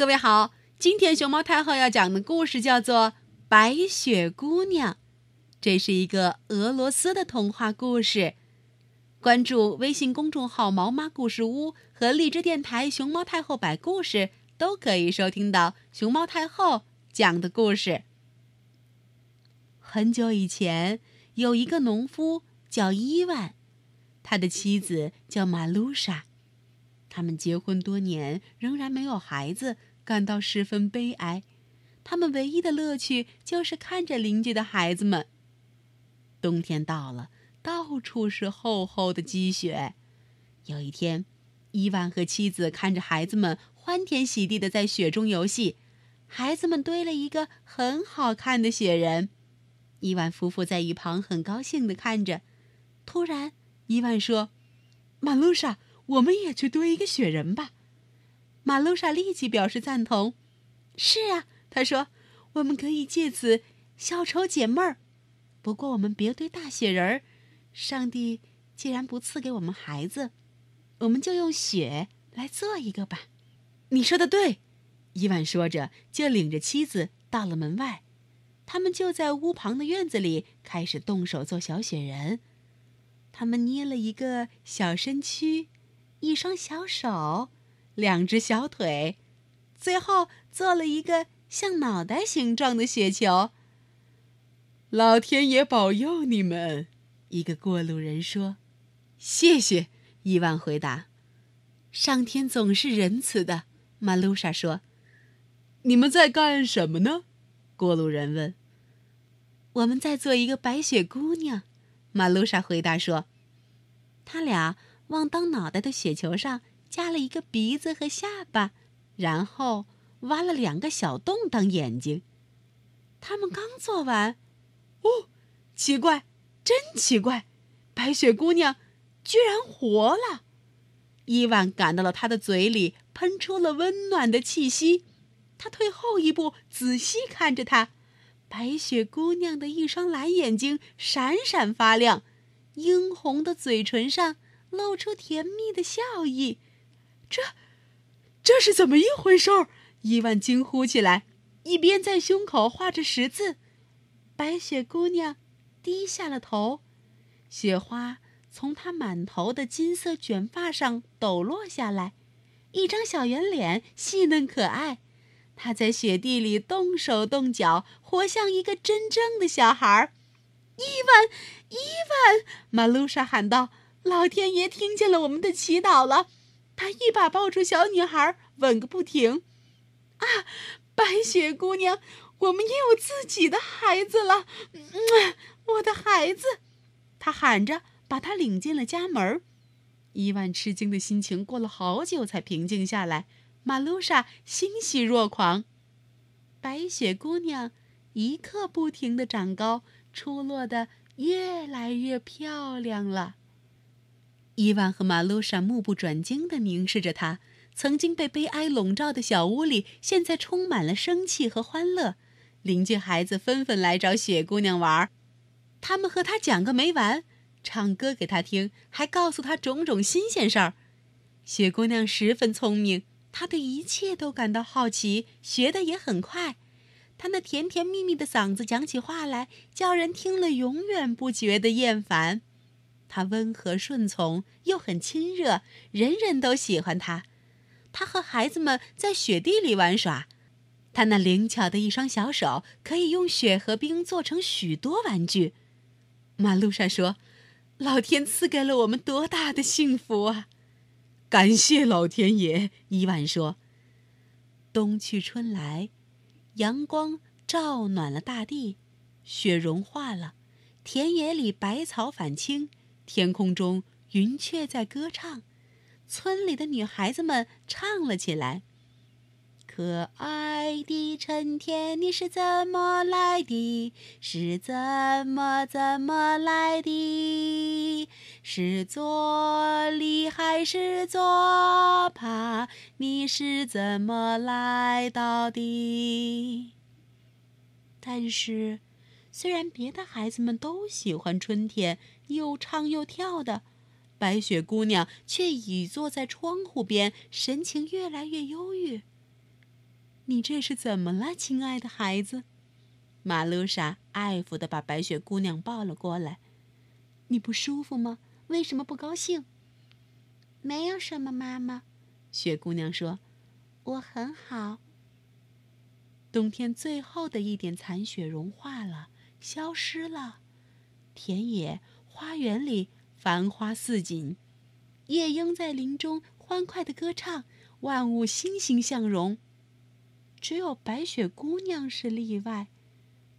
各位好，今天熊猫太后要讲的故事叫做《白雪姑娘》，这是一个俄罗斯的童话故事。关注微信公众号“毛妈故事屋”和荔枝电台“熊猫太后摆故事”，都可以收听到熊猫太后讲的故事。很久以前，有一个农夫叫伊万，他的妻子叫马露莎。他们结婚多年，仍然没有孩子，感到十分悲哀。他们唯一的乐趣就是看着邻居的孩子们。冬天到了，到处是厚厚的积雪。有一天，伊万和妻子看着孩子们欢天喜地的在雪中游戏，孩子们堆了一个很好看的雪人。伊万夫妇在一旁很高兴的看着。突然，伊万说：“马露莎。”我们也去堆一个雪人吧，马露莎立即表示赞同。是啊，他说，我们可以借此消愁解闷儿。不过我们别堆大雪人儿，上帝既然不赐给我们孩子，我们就用雪来做一个吧。你说的对，伊万说着就领着妻子到了门外，他们就在屋旁的院子里开始动手做小雪人。他们捏了一个小身躯。一双小手，两只小腿，最后做了一个像脑袋形状的雪球。老天爷保佑你们！一个过路人说：“谢谢。”伊万回答：“上天总是仁慈的。”马露莎说：“你们在干什么呢？”过路人问。“我们在做一个白雪姑娘。”马露莎回答说：“他俩。”往当脑袋的雪球上加了一个鼻子和下巴，然后挖了两个小洞当眼睛。他们刚做完，哦，奇怪，真奇怪，白雪姑娘居然活了！伊万感到了她的嘴里喷出了温暖的气息。他退后一步，仔细看着她。白雪姑娘的一双蓝眼睛闪闪发亮，殷红的嘴唇上。露出甜蜜的笑意，这，这是怎么一回事？伊万惊呼起来，一边在胸口画着十字。白雪姑娘低下了头，雪花从她满头的金色卷发上抖落下来，一张小圆脸细嫩可爱。她在雪地里动手动脚，活像一个真正的小孩儿。伊万，伊万！马露莎喊道。老天爷听见了我们的祈祷了，他一把抱住小女孩，吻个不停。啊，白雪姑娘，我们也有自己的孩子了。嗯，我的孩子，他喊着，把她领进了家门。伊万吃惊的心情过了好久才平静下来。马露莎欣喜若狂，白雪姑娘一刻不停的长高，出落的越来越漂亮了。伊万和马露莎目不转睛地凝视着他。曾经被悲哀笼罩的小屋里，现在充满了生气和欢乐。邻居孩子纷纷来找雪姑娘玩，他们和她讲个没完，唱歌给她听，还告诉她种种新鲜事儿。雪姑娘十分聪明，她对一切都感到好奇，学得也很快。她那甜甜蜜蜜的嗓子讲起话来，叫人听了永远不觉得厌烦。他温和顺从，又很亲热，人人都喜欢他。他和孩子们在雪地里玩耍，他那灵巧的一双小手可以用雪和冰做成许多玩具。马路上说：“老天赐给了我们多大的幸福啊！”感谢老天爷，伊万说。冬去春来，阳光照暖了大地，雪融化了，田野里百草返青。天空中云雀在歌唱，村里的女孩子们唱了起来：“可爱的春天，你是怎么来的？是怎么怎么来的？是左里还是左怕？你是怎么来到的？”但是。虽然别的孩子们都喜欢春天，又唱又跳的，白雪姑娘却倚坐在窗户边，神情越来越忧郁。你这是怎么了，亲爱的孩子？”马路莎爱抚地把白雪姑娘抱了过来。“你不舒服吗？为什么不高兴？”“没有什么，妈妈。”雪姑娘说，“我很好。”冬天最后的一点残雪融化了，消失了。田野、花园里繁花似锦，夜莺在林中欢快地歌唱，万物欣欣向荣。只有白雪姑娘是例外，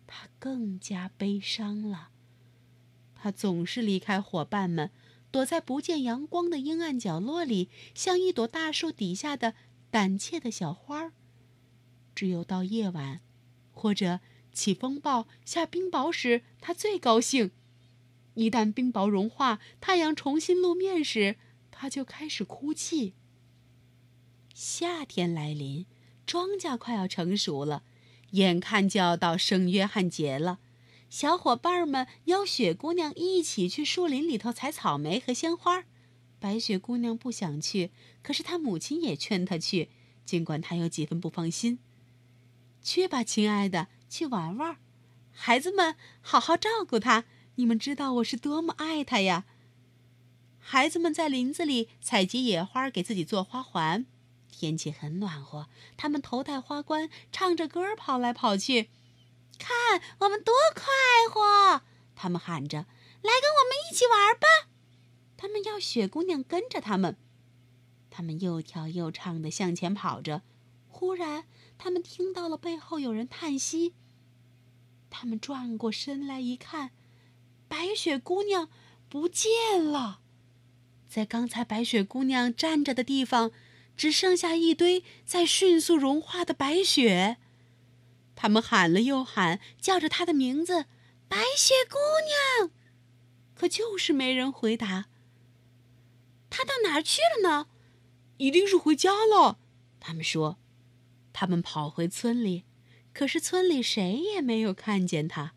她更加悲伤了。她总是离开伙伴们，躲在不见阳光的阴暗角落里，像一朵大树底下的胆怯的小花儿。只有到夜晚，或者起风暴、下冰雹时，他最高兴。一旦冰雹融化，太阳重新露面时，他就开始哭泣。夏天来临，庄稼快要成熟了，眼看就要到圣约翰节了。小伙伴们邀雪姑娘一起去树林里头采草莓和鲜花。白雪姑娘不想去，可是她母亲也劝她去，尽管她有几分不放心。去吧，亲爱的，去玩玩。孩子们，好好照顾他。你们知道我是多么爱他呀！孩子们在林子里采集野花，给自己做花环。天气很暖和，他们头戴花冠，唱着歌跑来跑去。看，我们多快活！他们喊着：“来，跟我们一起玩吧！”他们要雪姑娘跟着他们。他们又跳又唱的向前跑着。忽然，他们听到了背后有人叹息。他们转过身来一看，白雪姑娘不见了。在刚才白雪姑娘站着的地方，只剩下一堆在迅速融化的白雪。他们喊了又喊，叫着她的名字：“白雪姑娘！”可就是没人回答。她到哪儿去了呢？一定是回家了。他们说。他们跑回村里，可是村里谁也没有看见他。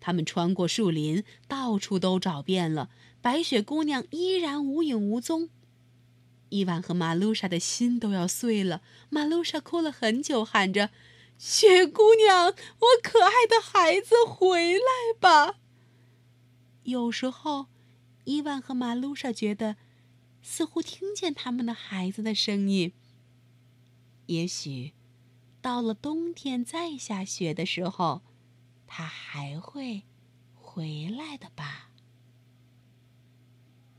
他们穿过树林，到处都找遍了，白雪姑娘依然无影无踪。伊万和马露莎的心都要碎了。马露莎哭了很久，喊着：“雪姑娘，我可爱的孩子，回来吧！”有时候，伊万和马露莎觉得，似乎听见他们的孩子的声音。也许。到了冬天再下雪的时候，它还会回来的吧。